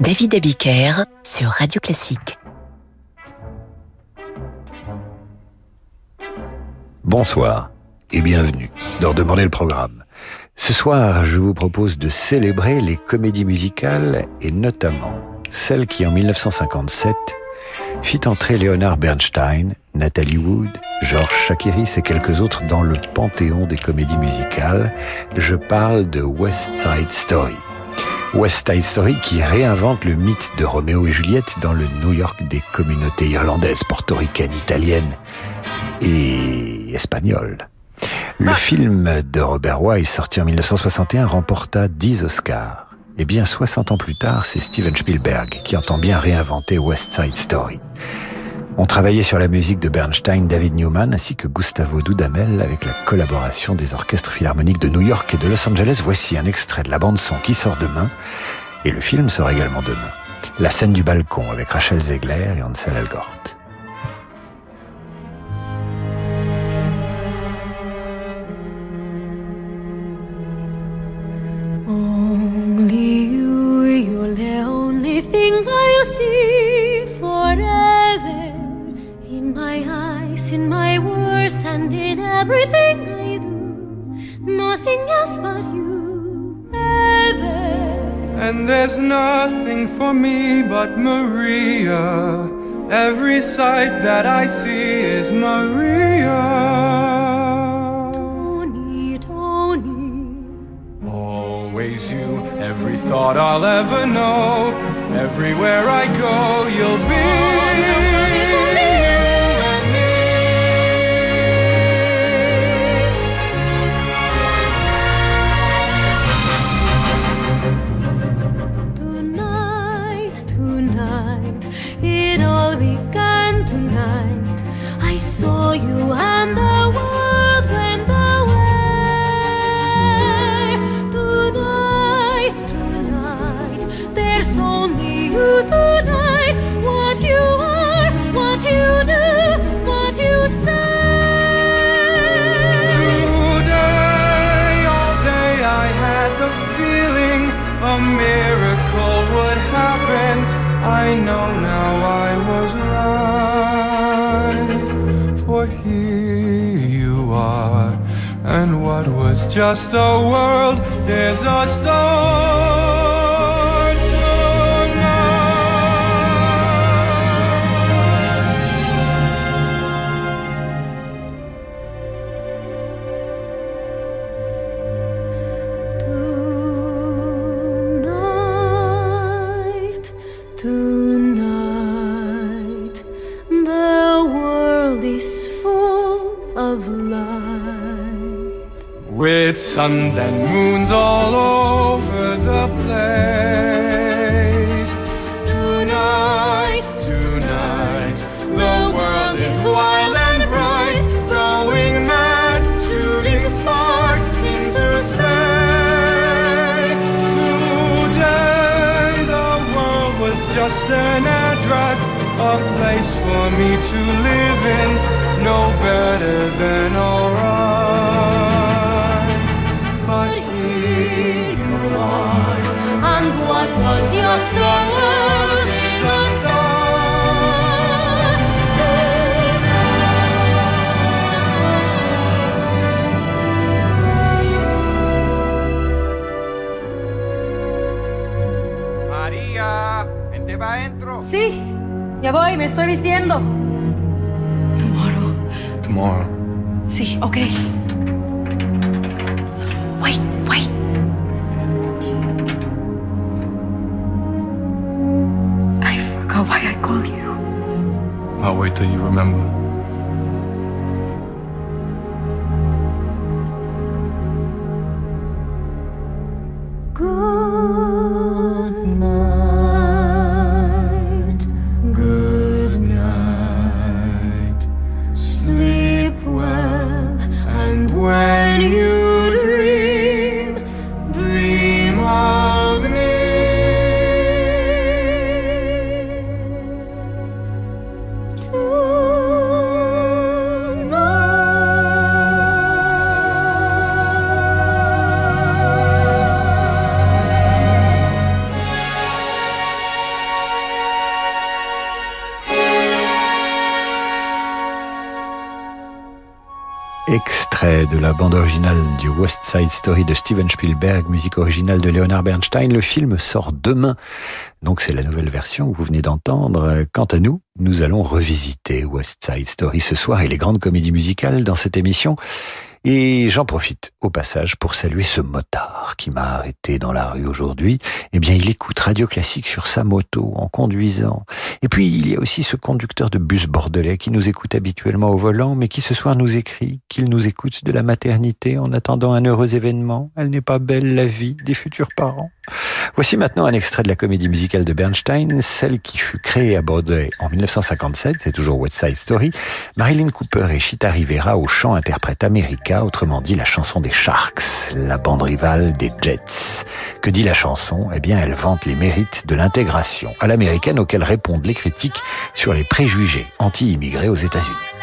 David Abiker sur Radio Classique. Bonsoir et bienvenue dans Demander le programme. Ce soir, je vous propose de célébrer les comédies musicales et notamment celle qui en 1957 fit entrer Leonard Bernstein, Nathalie Wood, Georges Chakiris et quelques autres dans le panthéon des comédies musicales. Je parle de West Side Story. West Side Story qui réinvente le mythe de Roméo et Juliette dans le New York des communautés irlandaises, portoricaines, italiennes et espagnoles. Le film de Robert Wise, sorti en 1961, remporta 10 Oscars. Et bien 60 ans plus tard, c'est Steven Spielberg qui entend bien réinventer West Side Story. On travaillait sur la musique de Bernstein, David Newman ainsi que Gustavo Dudamel avec la collaboration des orchestres philharmoniques de New York et de Los Angeles. Voici un extrait de la bande son qui sort demain et le film sort également demain. La scène du balcon avec Rachel Zegler et Ansel Elgort. In my eyes, in my words and in everything I do. Nothing else but you, ever. And there's nothing for me but Maria. Every sight that I see is Maria. Tony, Tony. Always you, every thought I'll ever know. Everywhere I go, you'll be. Just a world, there's a star Tonight, tonight, tonight, the world is full of light. With suns and moons all over the place. Tonight, tonight, the world is wild and bright, going mad, shooting sparks into space. Today, the world was just an address, a place for me to live in, no better than alright. Sí, ya voy, me estoy vistiendo. Tomorrow. Tomorrow. Sí, ok. I'll wait till you remember. Good night, good night. Sleep well, and when you dream, dream of De la bande originale du West Side Story de Steven Spielberg, musique originale de Leonard Bernstein. Le film sort demain, donc c'est la nouvelle version que vous venez d'entendre. Quant à nous, nous allons revisiter West Side Story ce soir et les grandes comédies musicales dans cette émission. Et j'en profite au passage pour saluer ce motard qui m'a arrêté dans la rue aujourd'hui. Eh bien, il écoute Radio Classique sur sa moto en conduisant. Et puis, il y a aussi ce conducteur de bus bordelais qui nous écoute habituellement au volant, mais qui ce soir nous écrit qu'il nous écoute de la maternité en attendant un heureux événement. Elle n'est pas belle la vie des futurs parents. Voici maintenant un extrait de la comédie musicale de Bernstein, celle qui fut créée à Broadway en 1957, c'est toujours West Side Story. Marilyn Cooper et Chita Rivera au chant interprète Autrement dit la chanson des Sharks, la bande rivale des Jets. Que dit la chanson? Eh bien, elle vante les mérites de l'intégration à l'américaine auxquels répondent les critiques sur les préjugés anti-immigrés aux États-Unis.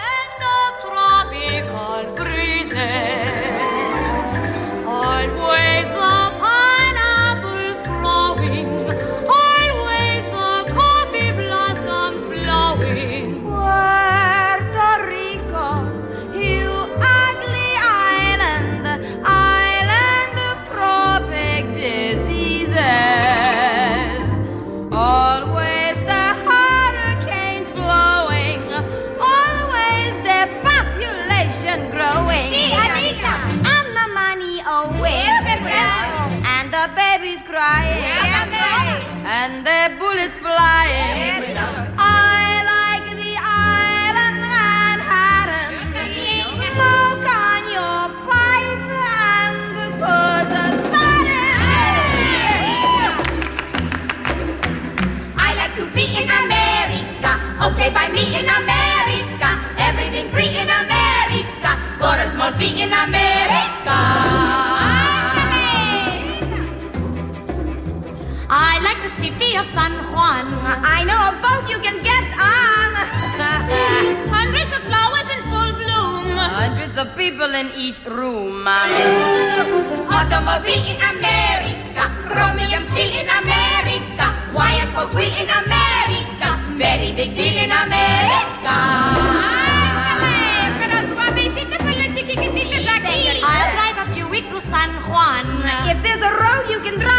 Of San Juan. I know a boat you can get on. Hundreds of flowers in full bloom. Hundreds of people in each room. Automobile in America. Chromium steel in America. Wires for wheel in America. Very big deal in America. I'll drive your week through San Juan. If there's a road you can drive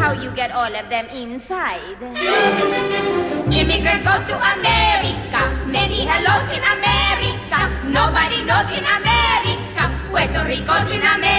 How you get all of them inside? Immigrant goes to America. Many hellos in America. Nobody knows in America. Puerto Rico's in America.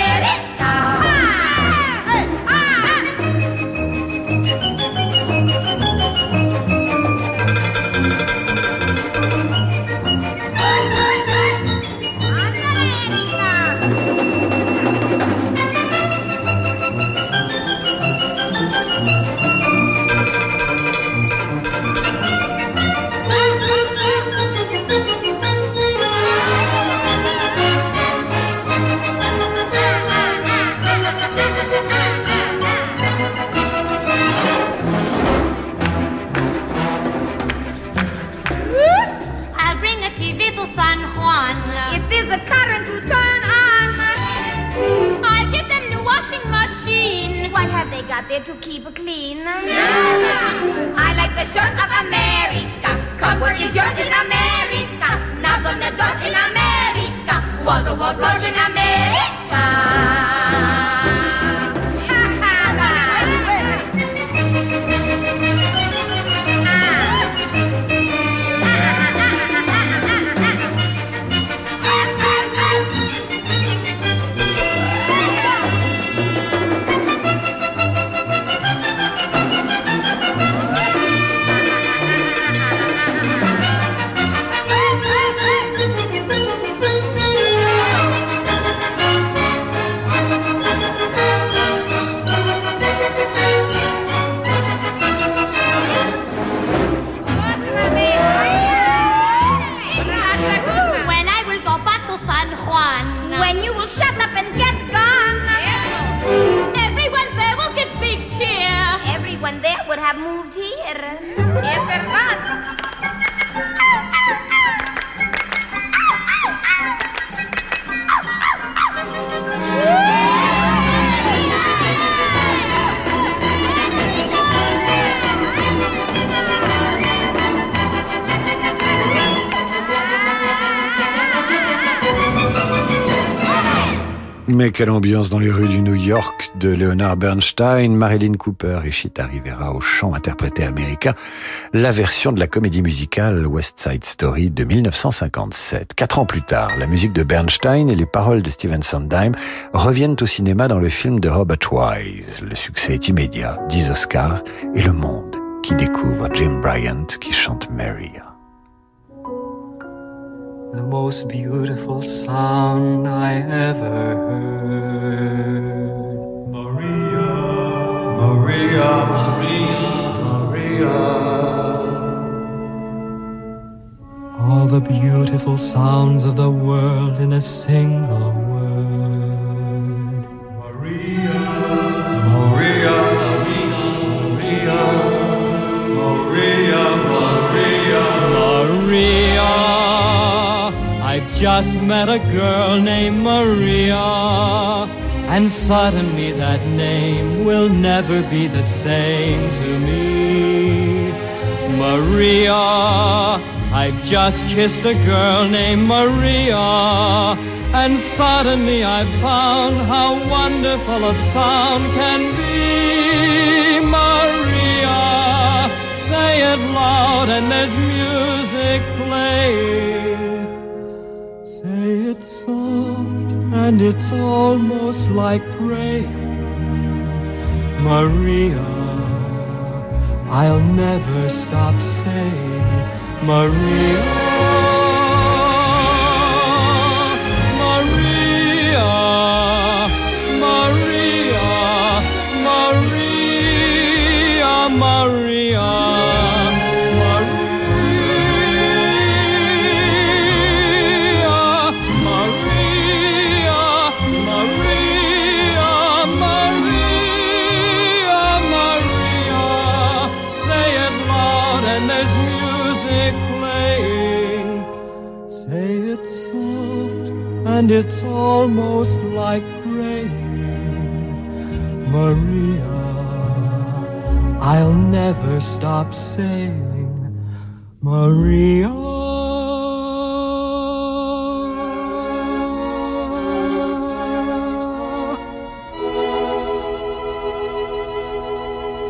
follow her. Mais quelle ambiance dans les rues du New York de Leonard Bernstein, Marilyn Cooper et Chita Rivera au chant interprété américain, la version de la comédie musicale West Side Story de 1957. Quatre ans plus tard, la musique de Bernstein et les paroles de Steven Sondheim reviennent au cinéma dans le film de Robert Wise. Le succès est immédiat, 10 Oscars et le monde qui découvre Jim Bryant qui chante Maria. The most beautiful sound I ever heard. Maria, Maria, Maria, Maria. All the beautiful sounds of the world in a single word. Just met a girl named Maria, and suddenly that name will never be the same to me. Maria, I've just kissed a girl named Maria, and suddenly I found how wonderful a sound can be. Maria, say it loud, and there's music playing. Say it soft, and it's almost like praying. Maria, I'll never stop saying. Maria, it's almost like praying. Maria, I'll never stop saying, Maria.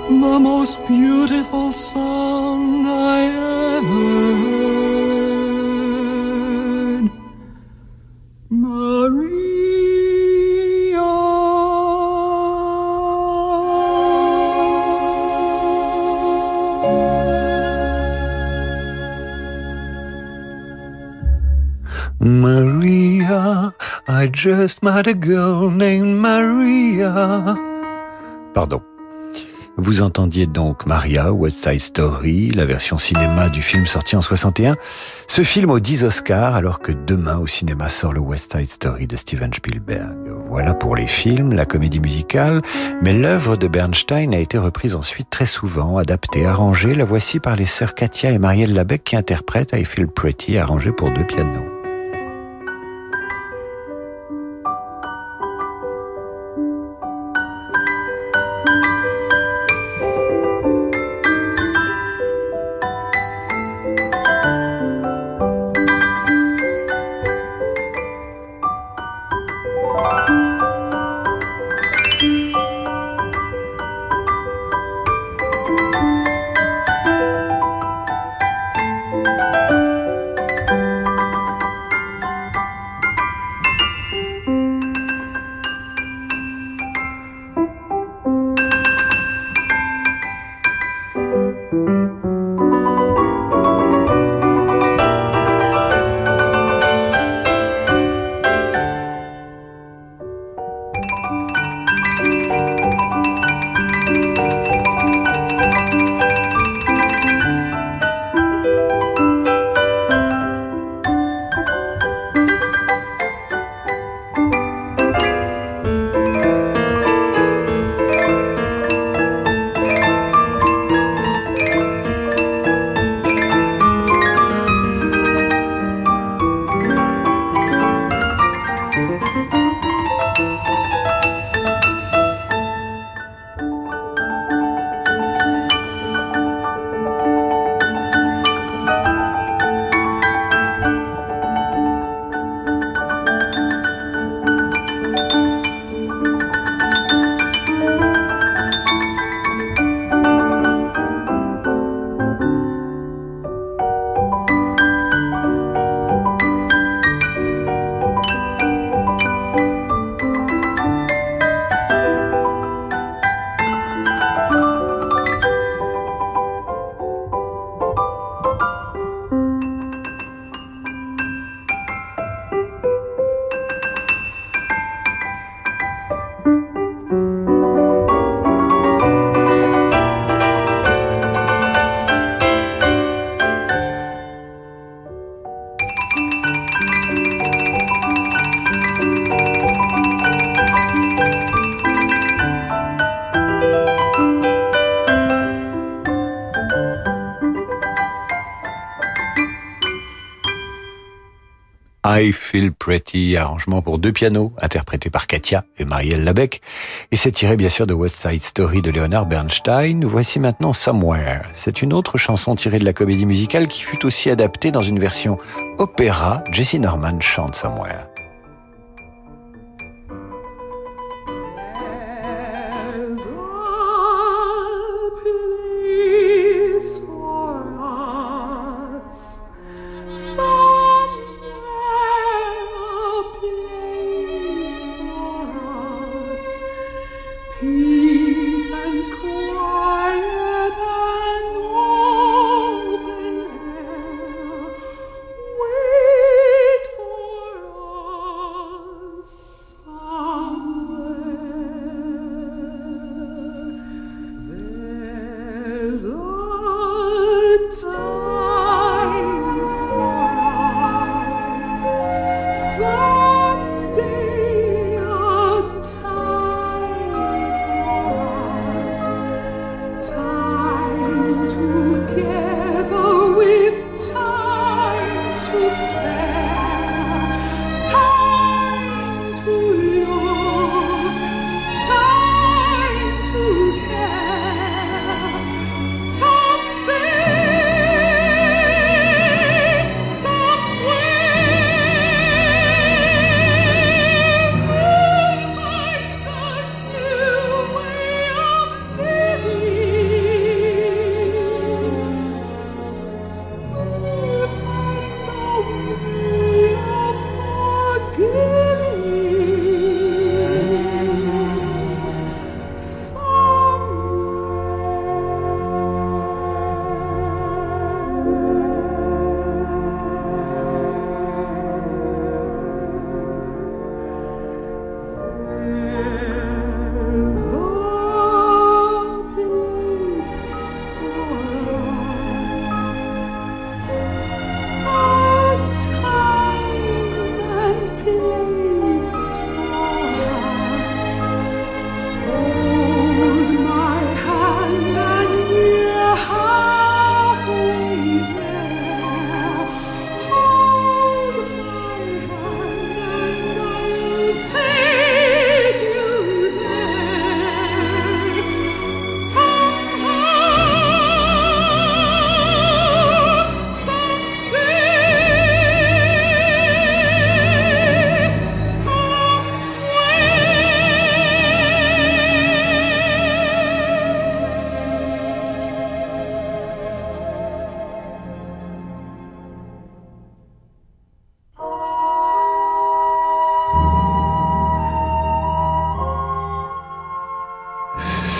The most beautiful song I ever just met a girl named Maria. Pardon. Vous entendiez donc Maria, West Side Story, la version cinéma du film sorti en 61. Ce film aux 10 Oscars, alors que demain au cinéma sort le West Side Story de Steven Spielberg. Voilà pour les films, la comédie musicale, mais l'œuvre de Bernstein a été reprise ensuite très souvent, adaptée, arrangée. La voici par les sœurs Katia et Marielle Labec qui interprètent I Feel Pretty, arrangée pour deux pianos. I Feel Pretty, arrangement pour deux pianos, interprété par Katia et Marielle Labec. Et c'est tiré bien sûr de West Side Story de Leonard Bernstein. Voici maintenant Somewhere. C'est une autre chanson tirée de la comédie musicale qui fut aussi adaptée dans une version opéra. Jesse Norman chante Somewhere.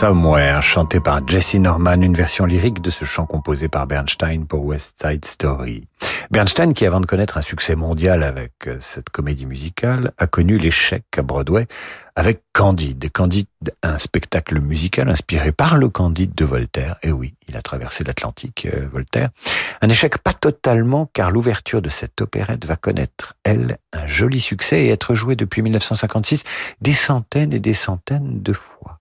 Somewhere, chanté par Jesse Norman, une version lyrique de ce chant composé par Bernstein pour West Side Story. Bernstein, qui avant de connaître un succès mondial avec euh, cette comédie musicale, a connu l'échec à Broadway avec Candide. Candide, un spectacle musical inspiré par le Candide de Voltaire. Et oui, il a traversé l'Atlantique, euh, Voltaire. Un échec pas totalement, car l'ouverture de cette opérette va connaître, elle, un joli succès et être jouée depuis 1956 des centaines et des centaines de fois.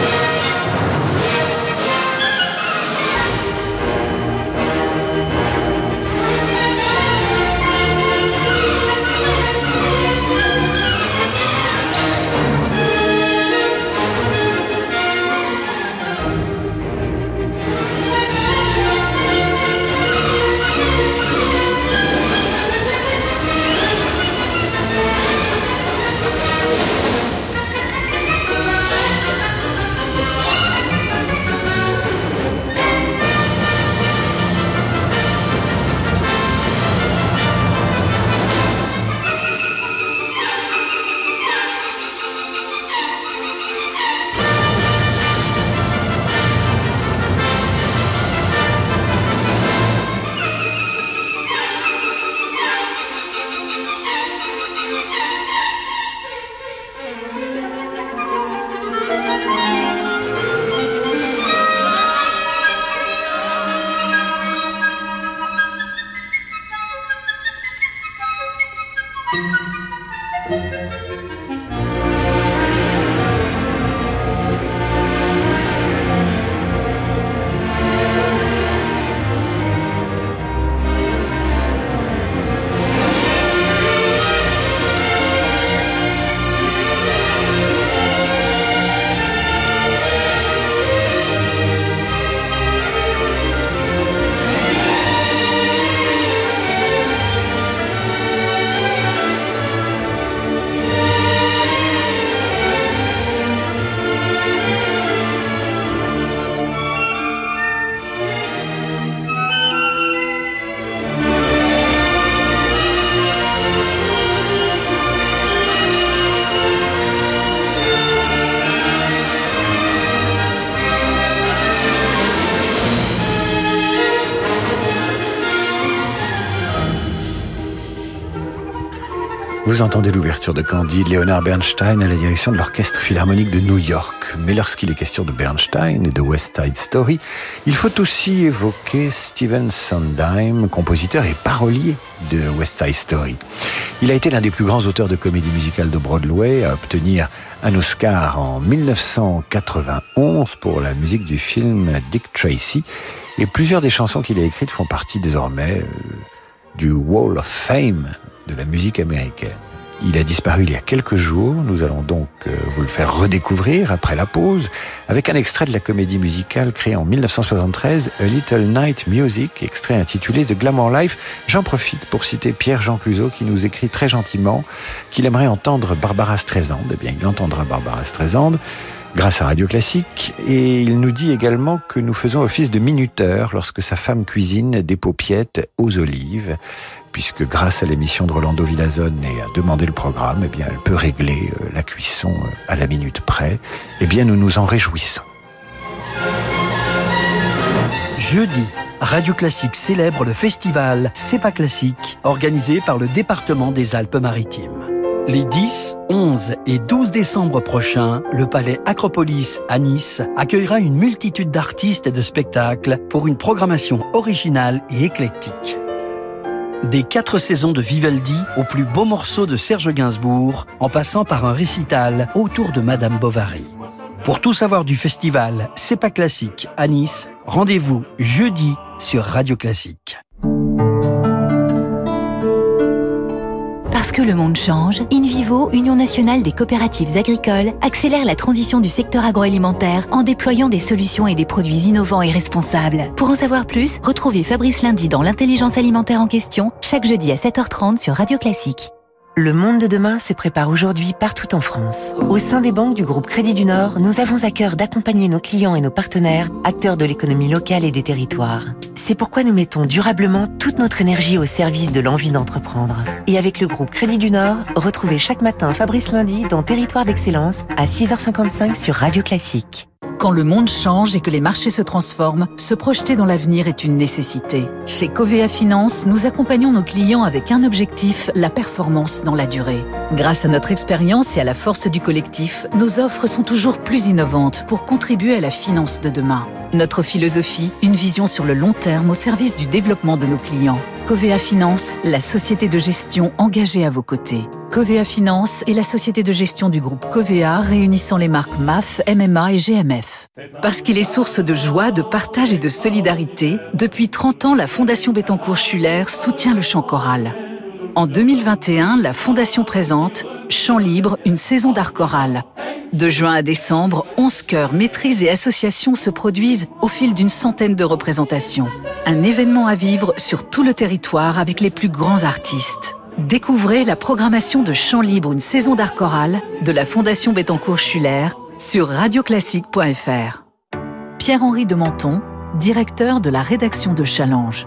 Vous entendez l'ouverture de Candide, Leonard Bernstein à la direction de l'Orchestre Philharmonique de New York. Mais lorsqu'il est question de Bernstein et de West Side Story, il faut aussi évoquer Steven Sondheim, compositeur et parolier de West Side Story. Il a été l'un des plus grands auteurs de comédie musicale de Broadway à obtenir un Oscar en 1991 pour la musique du film Dick Tracy. Et plusieurs des chansons qu'il a écrites font partie désormais euh, du Wall of Fame de la musique américaine. Il a disparu il y a quelques jours, nous allons donc euh, vous le faire redécouvrir après la pause, avec un extrait de la comédie musicale créée en 1973, A Little Night Music, extrait intitulé The Glamour Life. J'en profite pour citer Pierre-Jean Cluzot qui nous écrit très gentiment qu'il aimerait entendre Barbara Streisand. Eh bien, il entendra Barbara Streisand grâce à Radio Classique. Et il nous dit également que nous faisons office de minuteur lorsque sa femme cuisine des paupiettes aux olives puisque grâce à l'émission de Rolando Villazone et à demander le programme, eh bien, elle peut régler euh, la cuisson euh, à la minute près. Eh bien, nous nous en réjouissons. Jeudi, Radio Classique célèbre le festival C'est pas classique, organisé par le département des Alpes-Maritimes. Les 10, 11 et 12 décembre prochains, le palais Acropolis à Nice accueillera une multitude d'artistes et de spectacles pour une programmation originale et éclectique. Des quatre saisons de Vivaldi aux plus beaux morceaux de Serge Gainsbourg, en passant par un récital autour de Madame Bovary. Pour tout savoir du festival C'est pas classique à Nice, rendez-vous jeudi sur Radio Classique. Parce que le monde change, InVivo, Union nationale des coopératives agricoles, accélère la transition du secteur agroalimentaire en déployant des solutions et des produits innovants et responsables. Pour en savoir plus, retrouvez Fabrice Lundi dans l'intelligence alimentaire en question, chaque jeudi à 7h30 sur Radio Classique. Le monde de demain se prépare aujourd'hui partout en France. Au sein des banques du groupe Crédit du Nord, nous avons à cœur d'accompagner nos clients et nos partenaires, acteurs de l'économie locale et des territoires. C'est pourquoi nous mettons durablement toute notre énergie au service de l'envie d'entreprendre. Et avec le groupe Crédit du Nord, retrouvez chaque matin Fabrice Lundi dans Territoire d'Excellence à 6h55 sur Radio Classique. Quand le monde change et que les marchés se transforment, se projeter dans l'avenir est une nécessité. Chez Covea Finance, nous accompagnons nos clients avec un objectif, la performance dans la durée. Grâce à notre expérience et à la force du collectif, nos offres sont toujours plus innovantes pour contribuer à la finance de demain. Notre philosophie, une vision sur le long terme au service du développement de nos clients. Covea Finance, la société de gestion engagée à vos côtés. Covea Finance est la société de gestion du groupe Covea réunissant les marques MAF, MMA et GMF. Parce qu'il est source de joie, de partage et de solidarité, depuis 30 ans, la Fondation Bettencourt-Schuller soutient le chant choral. En 2021, la Fondation présente Chant libre, une saison d'art choral. De juin à décembre, 11 chœurs, maîtrises et associations se produisent au fil d'une centaine de représentations. Un événement à vivre sur tout le territoire avec les plus grands artistes. Découvrez la programmation de Chant libre, une saison d'art choral de la Fondation Bettencourt-Schuller sur radioclassique.fr. Pierre-Henri de Menton, directeur de la rédaction de Challenge.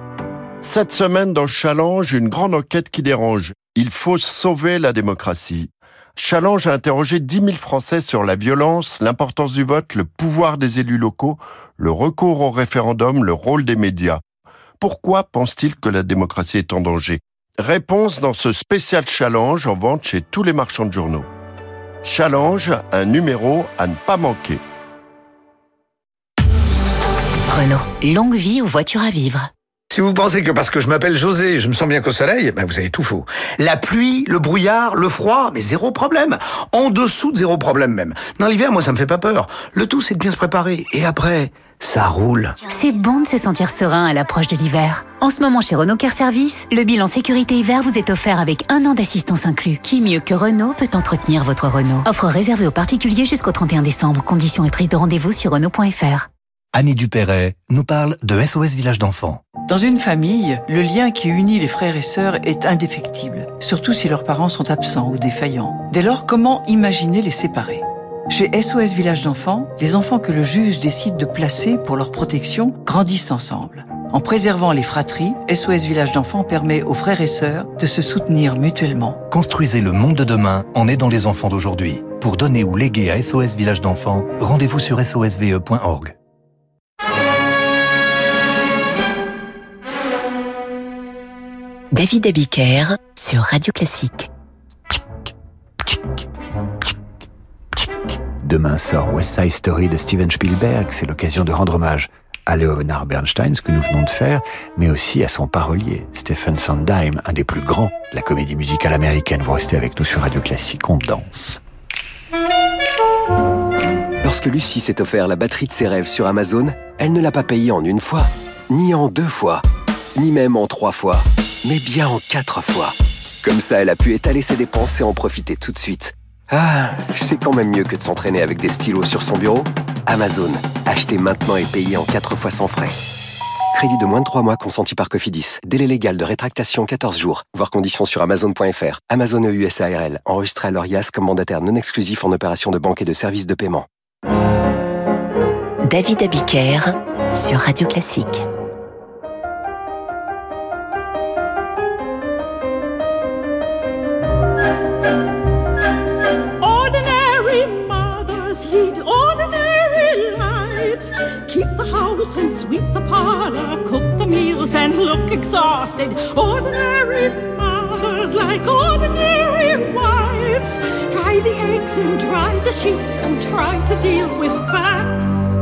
Cette semaine dans Challenge, une grande enquête qui dérange. Il faut sauver la démocratie. Challenge a interrogé 10 000 Français sur la violence, l'importance du vote, le pouvoir des élus locaux, le recours au référendum, le rôle des médias. Pourquoi pense-t-il que la démocratie est en danger? Réponse dans ce spécial challenge en vente chez tous les marchands de journaux. Challenge, un numéro à ne pas manquer. Renault, longue vie aux voitures à vivre. Si vous pensez que parce que je m'appelle José, je me sens bien qu'au soleil, ben vous avez tout faux. La pluie, le brouillard, le froid, mais zéro problème. En dessous de zéro problème même. Dans l'hiver, moi, ça me fait pas peur. Le tout, c'est de bien se préparer. Et après, ça roule. C'est bon de se sentir serein à l'approche de l'hiver. En ce moment, chez Renault Care Service, le bilan sécurité hiver vous est offert avec un an d'assistance inclus. Qui mieux que Renault peut entretenir votre Renault? Offre réservée aux particuliers jusqu'au 31 décembre. Conditions et prise de rendez-vous sur Renault.fr. Annie Dupéret nous parle de SOS Village d'enfants. Dans une famille, le lien qui unit les frères et sœurs est indéfectible, surtout si leurs parents sont absents ou défaillants. Dès lors, comment imaginer les séparer? Chez SOS Village d'enfants, les enfants que le juge décide de placer pour leur protection grandissent ensemble. En préservant les fratries, SOS Village d'enfants permet aux frères et sœurs de se soutenir mutuellement. Construisez le monde de demain en aidant les enfants d'aujourd'hui. Pour donner ou léguer à SOS Village d'enfants, rendez-vous sur sosve.org. David Abiker sur Radio Classique. Demain sort West Side Story de Steven Spielberg. C'est l'occasion de rendre hommage à Leonard Bernstein, ce que nous venons de faire, mais aussi à son parolier, Stephen Sondheim, un des plus grands de la comédie musicale américaine. Vous restez avec nous sur Radio Classique, on danse. Lorsque Lucie s'est offert la batterie de ses rêves sur Amazon, elle ne l'a pas payée en une fois, ni en deux fois ni même en trois fois, mais bien en quatre fois. Comme ça, elle a pu étaler ses dépenses et en profiter tout de suite. Ah, c'est quand même mieux que de s'entraîner avec des stylos sur son bureau. Amazon, achetez maintenant et payez en 4 fois sans frais. Crédit de moins de 3 mois consenti par Cofidis. Délai légal de rétractation 14 jours. Voir conditions sur amazon.fr. Amazon EUSARL. Enregistré à l'ORIAS comme mandataire non exclusif en opération de banque et de services de paiement. David Abiker sur Radio Classique. House and sweep the parlor, cook the meals and look exhausted. Ordinary mothers like ordinary wives. Fry the eggs and dry the sheets and try to deal with facts.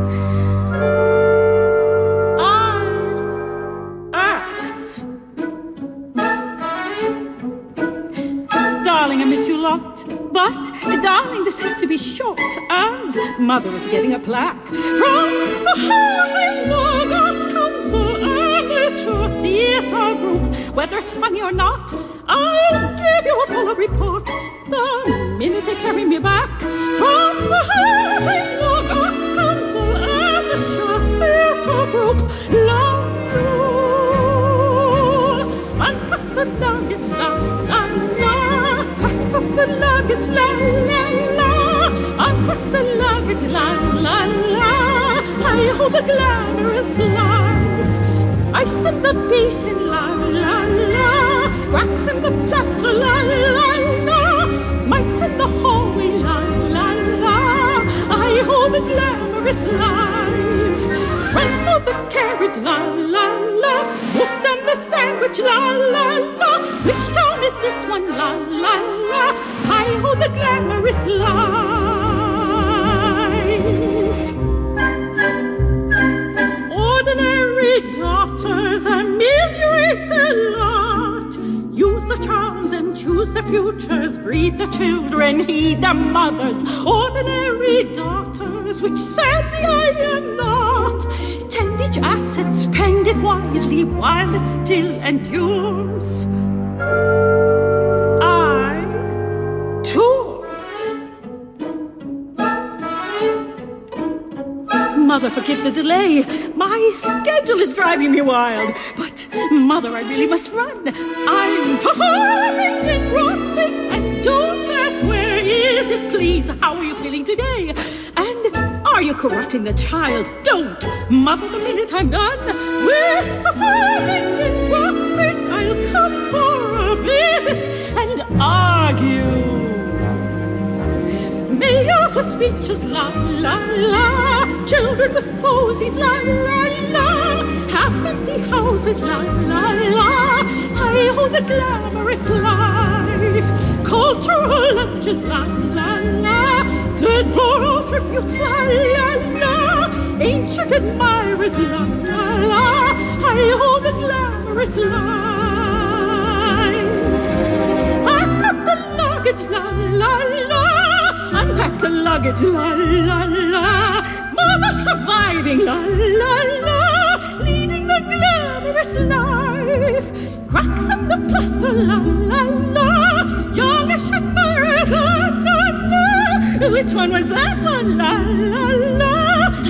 Darling, I miss you lot. But, uh, darling, this has to be short, as mother is getting a plaque from the Housing Workers Council Amateur Theatre Group. Whether it's funny or not, I'll give you a fuller report the minute they carry me back from the Housing Workers Council Amateur Theatre Group. The luggage, la la la. Unpack the luggage, la la la. I hold a glamorous life. Ice in the basin, la la la. Cracks in the plaster, la la la. Mice in the hallway, la la la. I hold a glamorous life. Run for the carriage, la la la. Wolf sandwich, la la la. Which town is this one, la la la? I hold the glamorous life. Ordinary daughters ameliorate the lot. Use the charms and choose the futures. Breed the children, heed the mothers. Ordinary daughters, which sadly I am not. Tend each asset, spend it wisely while it still endures. I, too, Mother, forgive the delay. My schedule is driving me wild. But, Mother, I really must run. I'm performing in Broadway, and don't ask where is it, please. How are you feeling today? Are you corrupting the child? Don't. Mother, the minute I'm done with performing in Broadway, I'll come for a visit and argue. Mayors with speeches, la la la. Children with posies, la la la. Half empty houses, la la la. I hold a glamorous life. Cultural lunches, la la la. Good for all tributes, la la la. Ancient admirers, la la la. I hold a glamorous life. Pack up the luggage, la la la. Unpack the luggage, la la la. Mother surviving, la la la. Leading the glamorous life. Cracks in the plaster, la la la. Youngish admirers, la la. Which one was that one, la la la?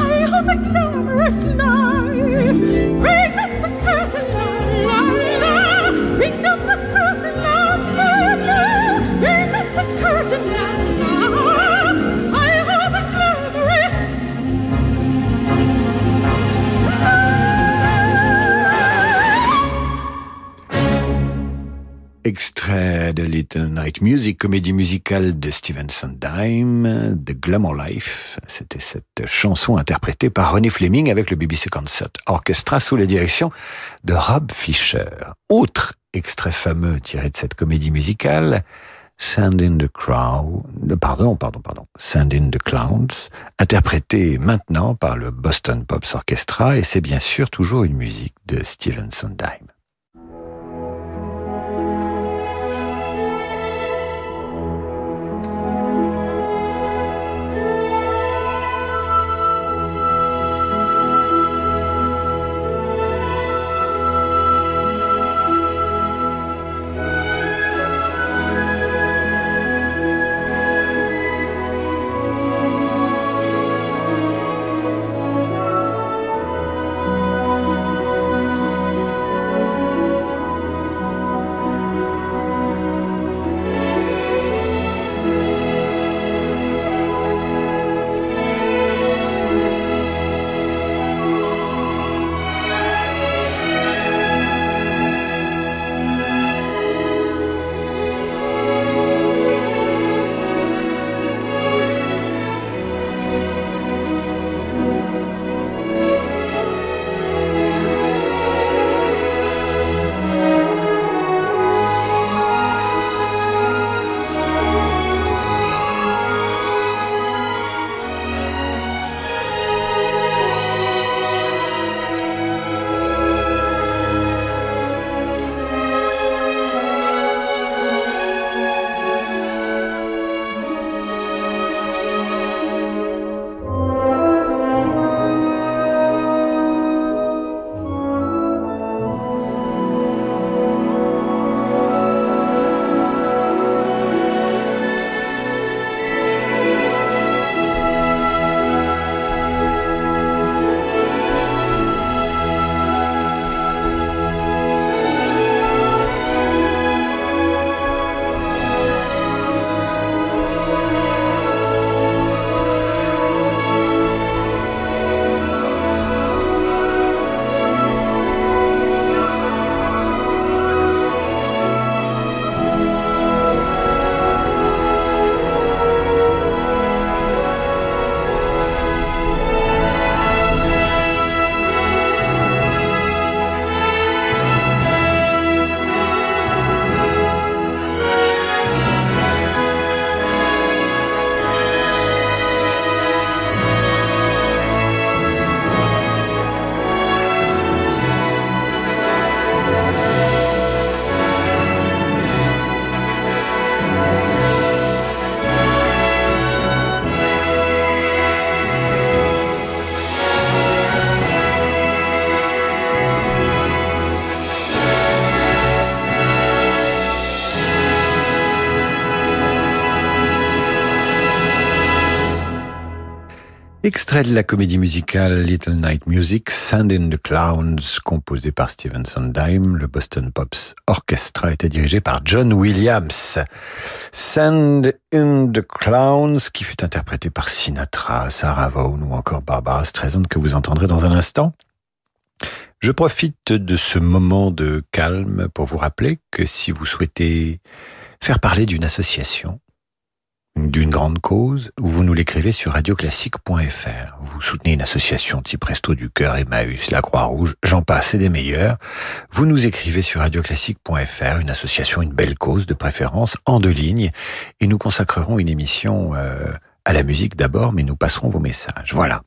I hold the glamorous life. Bring up the curtain, la la la. Bring up the curtain, la la la. Bring up the curtain, la la. Extrait de Little Night Music, comédie musicale de Steven Sondheim, The Glamour Life. C'était cette chanson interprétée par René Fleming avec le BBC Concert Orchestra sous la direction de Rob Fisher. Autre extrait fameux tiré de cette comédie musicale, Sand in the Crowd, pardon, pardon, pardon, Sand in the Clouds, interprété maintenant par le Boston Pops Orchestra, et c'est bien sûr toujours une musique de Steven Sondheim. Extrait de la comédie musicale Little Night Music, Sand in the Clowns, composé par Steven Sondheim. Le Boston Pops Orchestra était dirigé par John Williams. Sand in the Clowns, qui fut interprété par Sinatra, Sarah Vaughan ou encore Barbara Streisand, que vous entendrez dans un instant. Je profite de ce moment de calme pour vous rappeler que si vous souhaitez faire parler d'une association, d'une grande cause, vous nous l'écrivez sur radioclassique.fr. Vous soutenez une association type Resto du Cœur, Emmaüs, la Croix-Rouge, j'en passe et des meilleurs. Vous nous écrivez sur radioclassique.fr, une association, une belle cause de préférence, en deux lignes, et nous consacrerons une émission euh, à la musique d'abord, mais nous passerons vos messages. Voilà.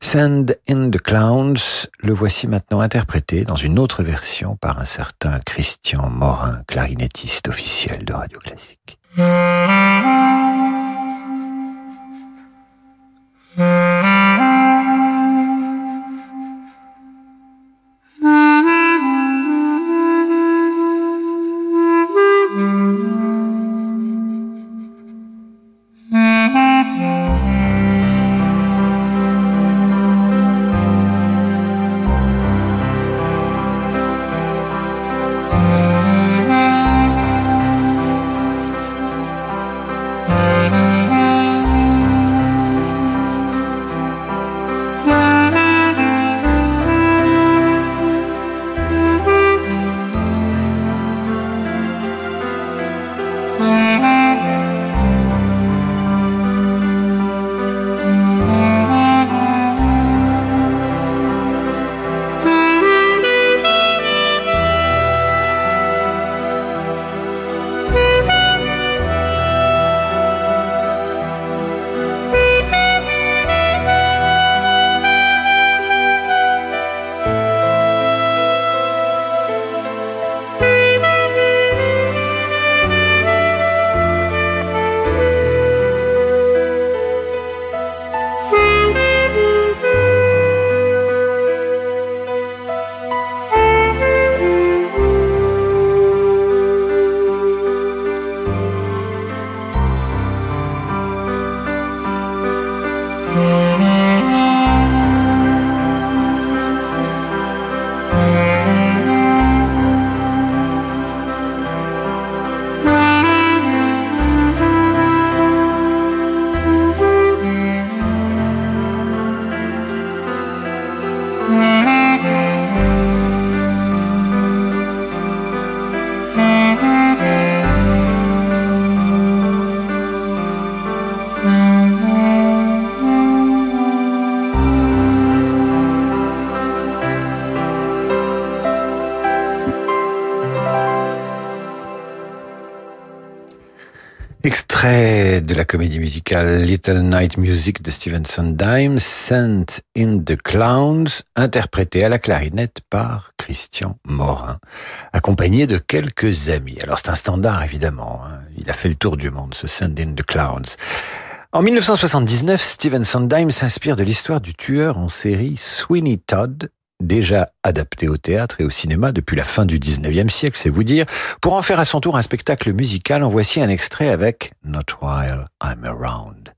Send in the Clowns, le voici maintenant interprété dans une autre version par un certain Christian Morin, clarinettiste officiel de Radio Classique. Mm-hmm. Extrait de la comédie musicale Little Night Music de Stephen Sondheim, Sent in the Clowns, interprété à la clarinette par Christian Morin, accompagné de quelques amis. Alors c'est un standard évidemment, hein. il a fait le tour du monde ce Sent in the Clowns. En 1979, Stephen Sondheim s'inspire de l'histoire du tueur en série Sweeney Todd, déjà adapté au théâtre et au cinéma depuis la fin du 19e siècle, c'est vous dire, pour en faire à son tour un spectacle musical, en voici un extrait avec Not While I'm Around.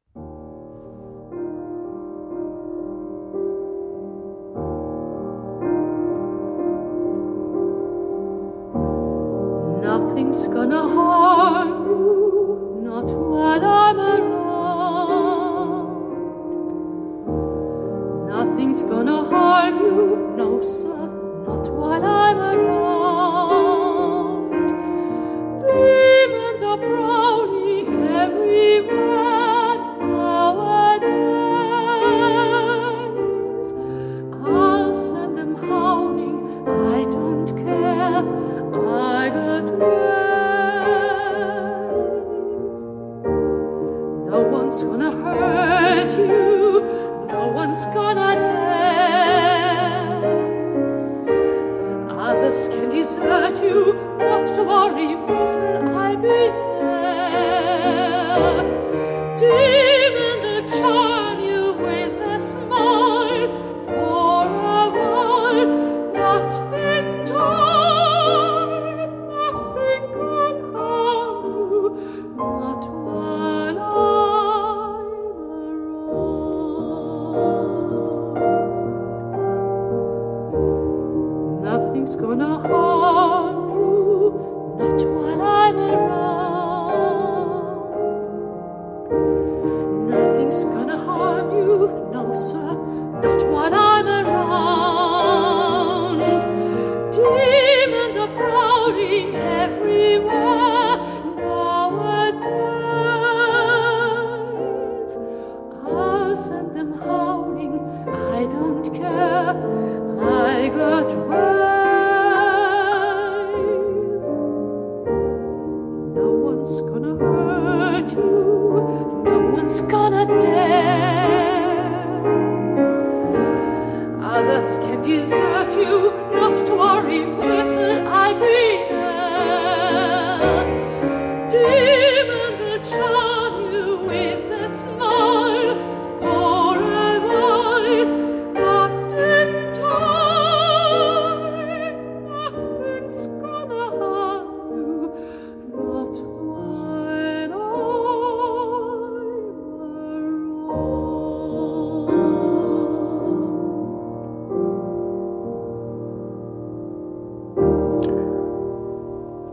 Nothing's gonna harm you, not while I'm around. Nothing's gonna harm you, no sir, not while I'm around. Demons are prowling everywhere nowadays. I'll send them howling, I don't care. I got. No one's gonna hurt you, no one's gonna dare. Others can desert you, not to worry,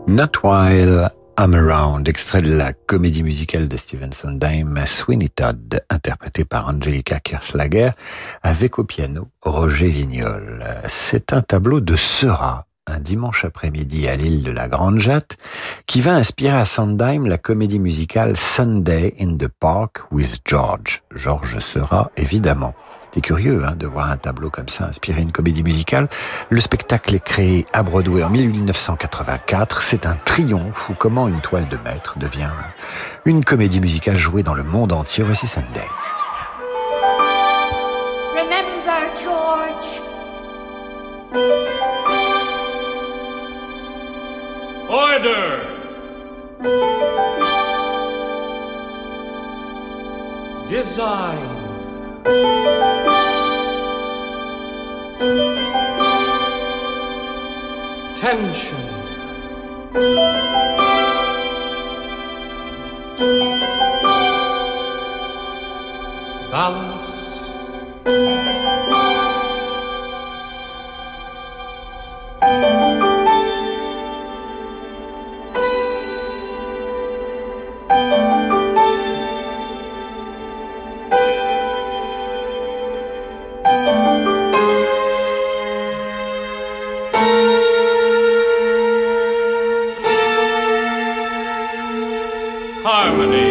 Not While I'm Around, extrait de la comédie musicale de Stephen Sondheim, Sweeney Todd, interprété par Angelica Kirchlager, avec au piano Roger Vignol. C'est un tableau de Seurat, un dimanche après-midi à l'île de la Grande Jatte, qui va inspirer à Sondheim la comédie musicale Sunday in the Park with George. George Seurat, évidemment. C'est curieux hein, de voir un tableau comme ça inspirer une comédie musicale. Le spectacle est créé à Broadway en 1984. C'est un triomphe où comment une toile de maître devient une comédie musicale jouée dans le monde entier. Voici Sunday. Order! Design. Tension. Balance. Harmony.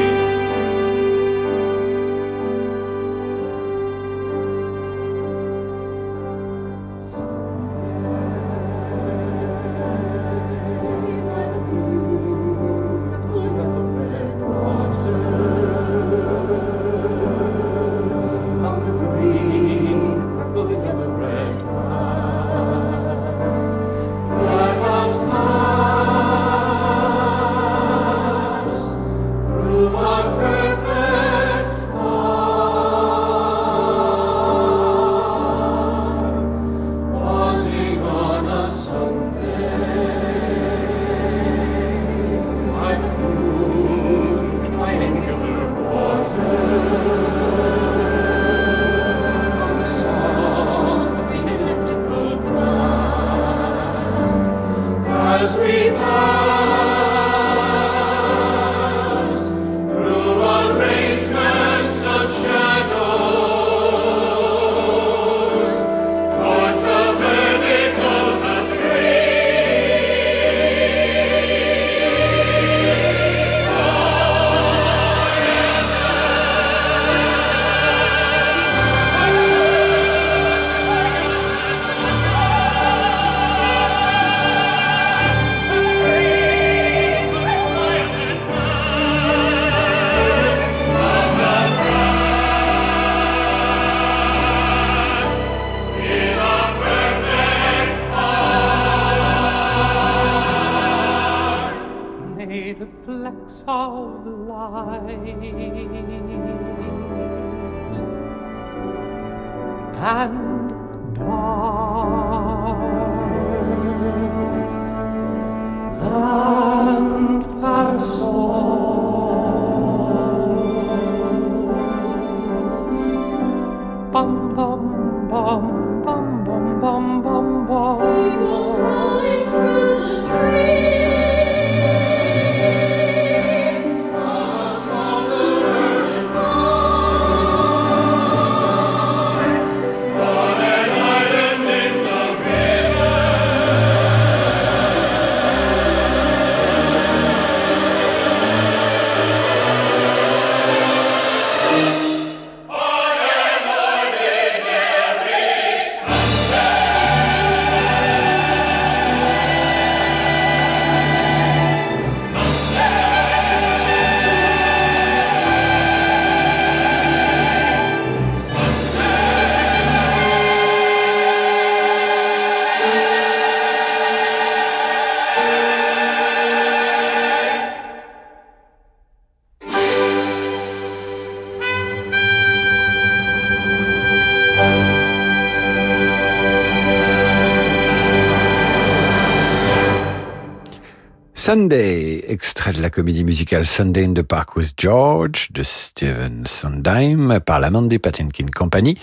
Sunday, extrait de la comédie musicale Sunday in the Park with George de Stephen Sondheim par la Mandy Patinkin Company.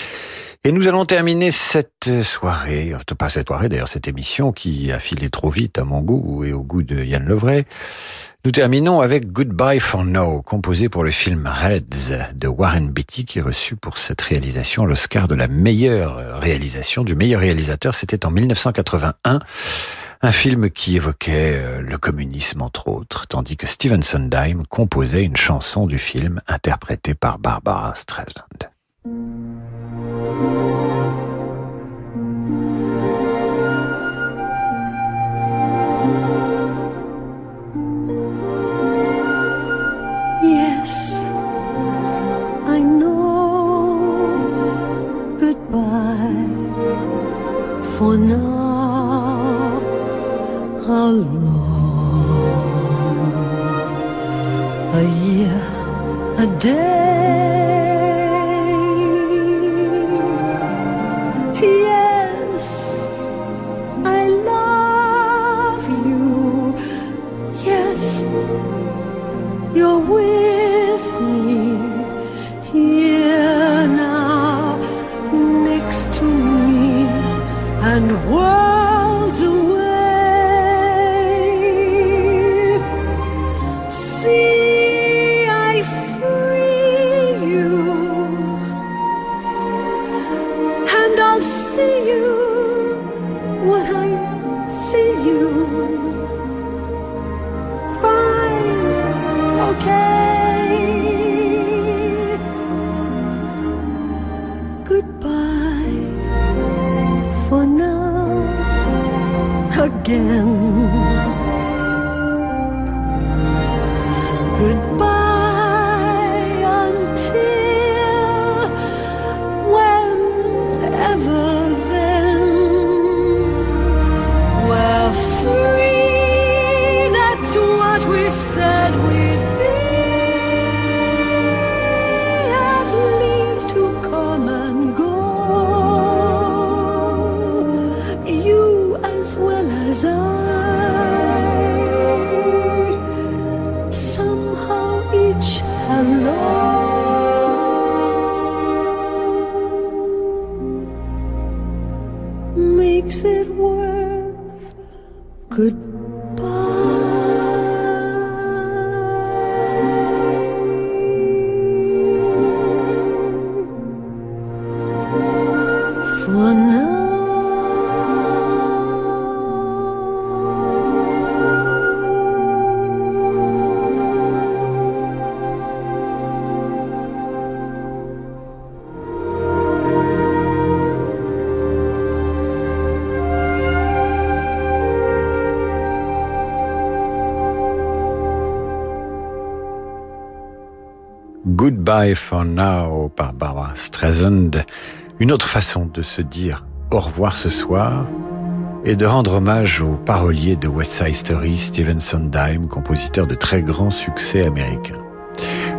Et nous allons terminer cette soirée, pas cette soirée d'ailleurs, cette émission qui a filé trop vite à mon goût et au goût de Yann Levray. Nous terminons avec Goodbye for Now, composé pour le film Reds de Warren Beatty, qui reçut pour cette réalisation l'Oscar de la meilleure réalisation, du meilleur réalisateur. C'était en 1981. Un film qui évoquait euh, le communisme, entre autres, tandis que Steven Sondheim composait une chanson du film interprétée par Barbara Streisand. Yes, I know. Goodbye for now. A day. Goodbye for Now par Barbara Streisand. Une autre façon de se dire au revoir ce soir et de rendre hommage au parolier de West Side Story, Stephen Sondheim, compositeur de très grands succès américains.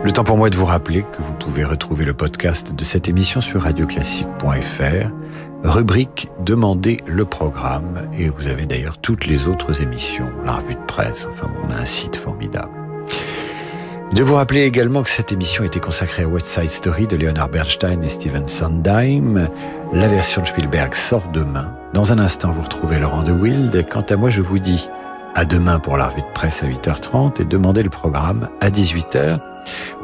Le temps pour moi de vous rappeler que vous pouvez retrouver le podcast de cette émission sur radioclassique.fr, rubrique Demandez le programme, et vous avez d'ailleurs toutes les autres émissions, la revue de presse, enfin on a un site formidable. De vous rappeler également que cette émission était consacrée à West Side Story de Leonard Bernstein et Steven Sondheim. La version de Spielberg sort demain. Dans un instant, vous retrouvez Laurent de Wild. Quant à moi, je vous dis à demain pour la revue de presse à 8h30 et demandez le programme à 18h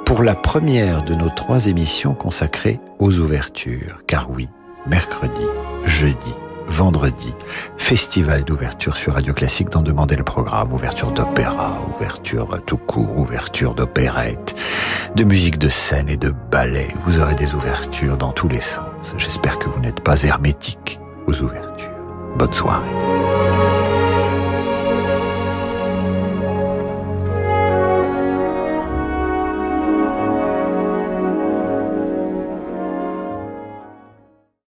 pour la première de nos trois émissions consacrées aux ouvertures. Car oui, mercredi, jeudi, vendredi, festival d'ouverture sur Radio Classique d'en demander le programme. Ouverture d'opéra, ouverture tout court, ouverture d'opérette, de musique de scène et de ballet. Vous aurez des ouvertures dans tous les sens. J'espère que vous n'êtes pas hermétique aux ouvertures. Bonne soirée.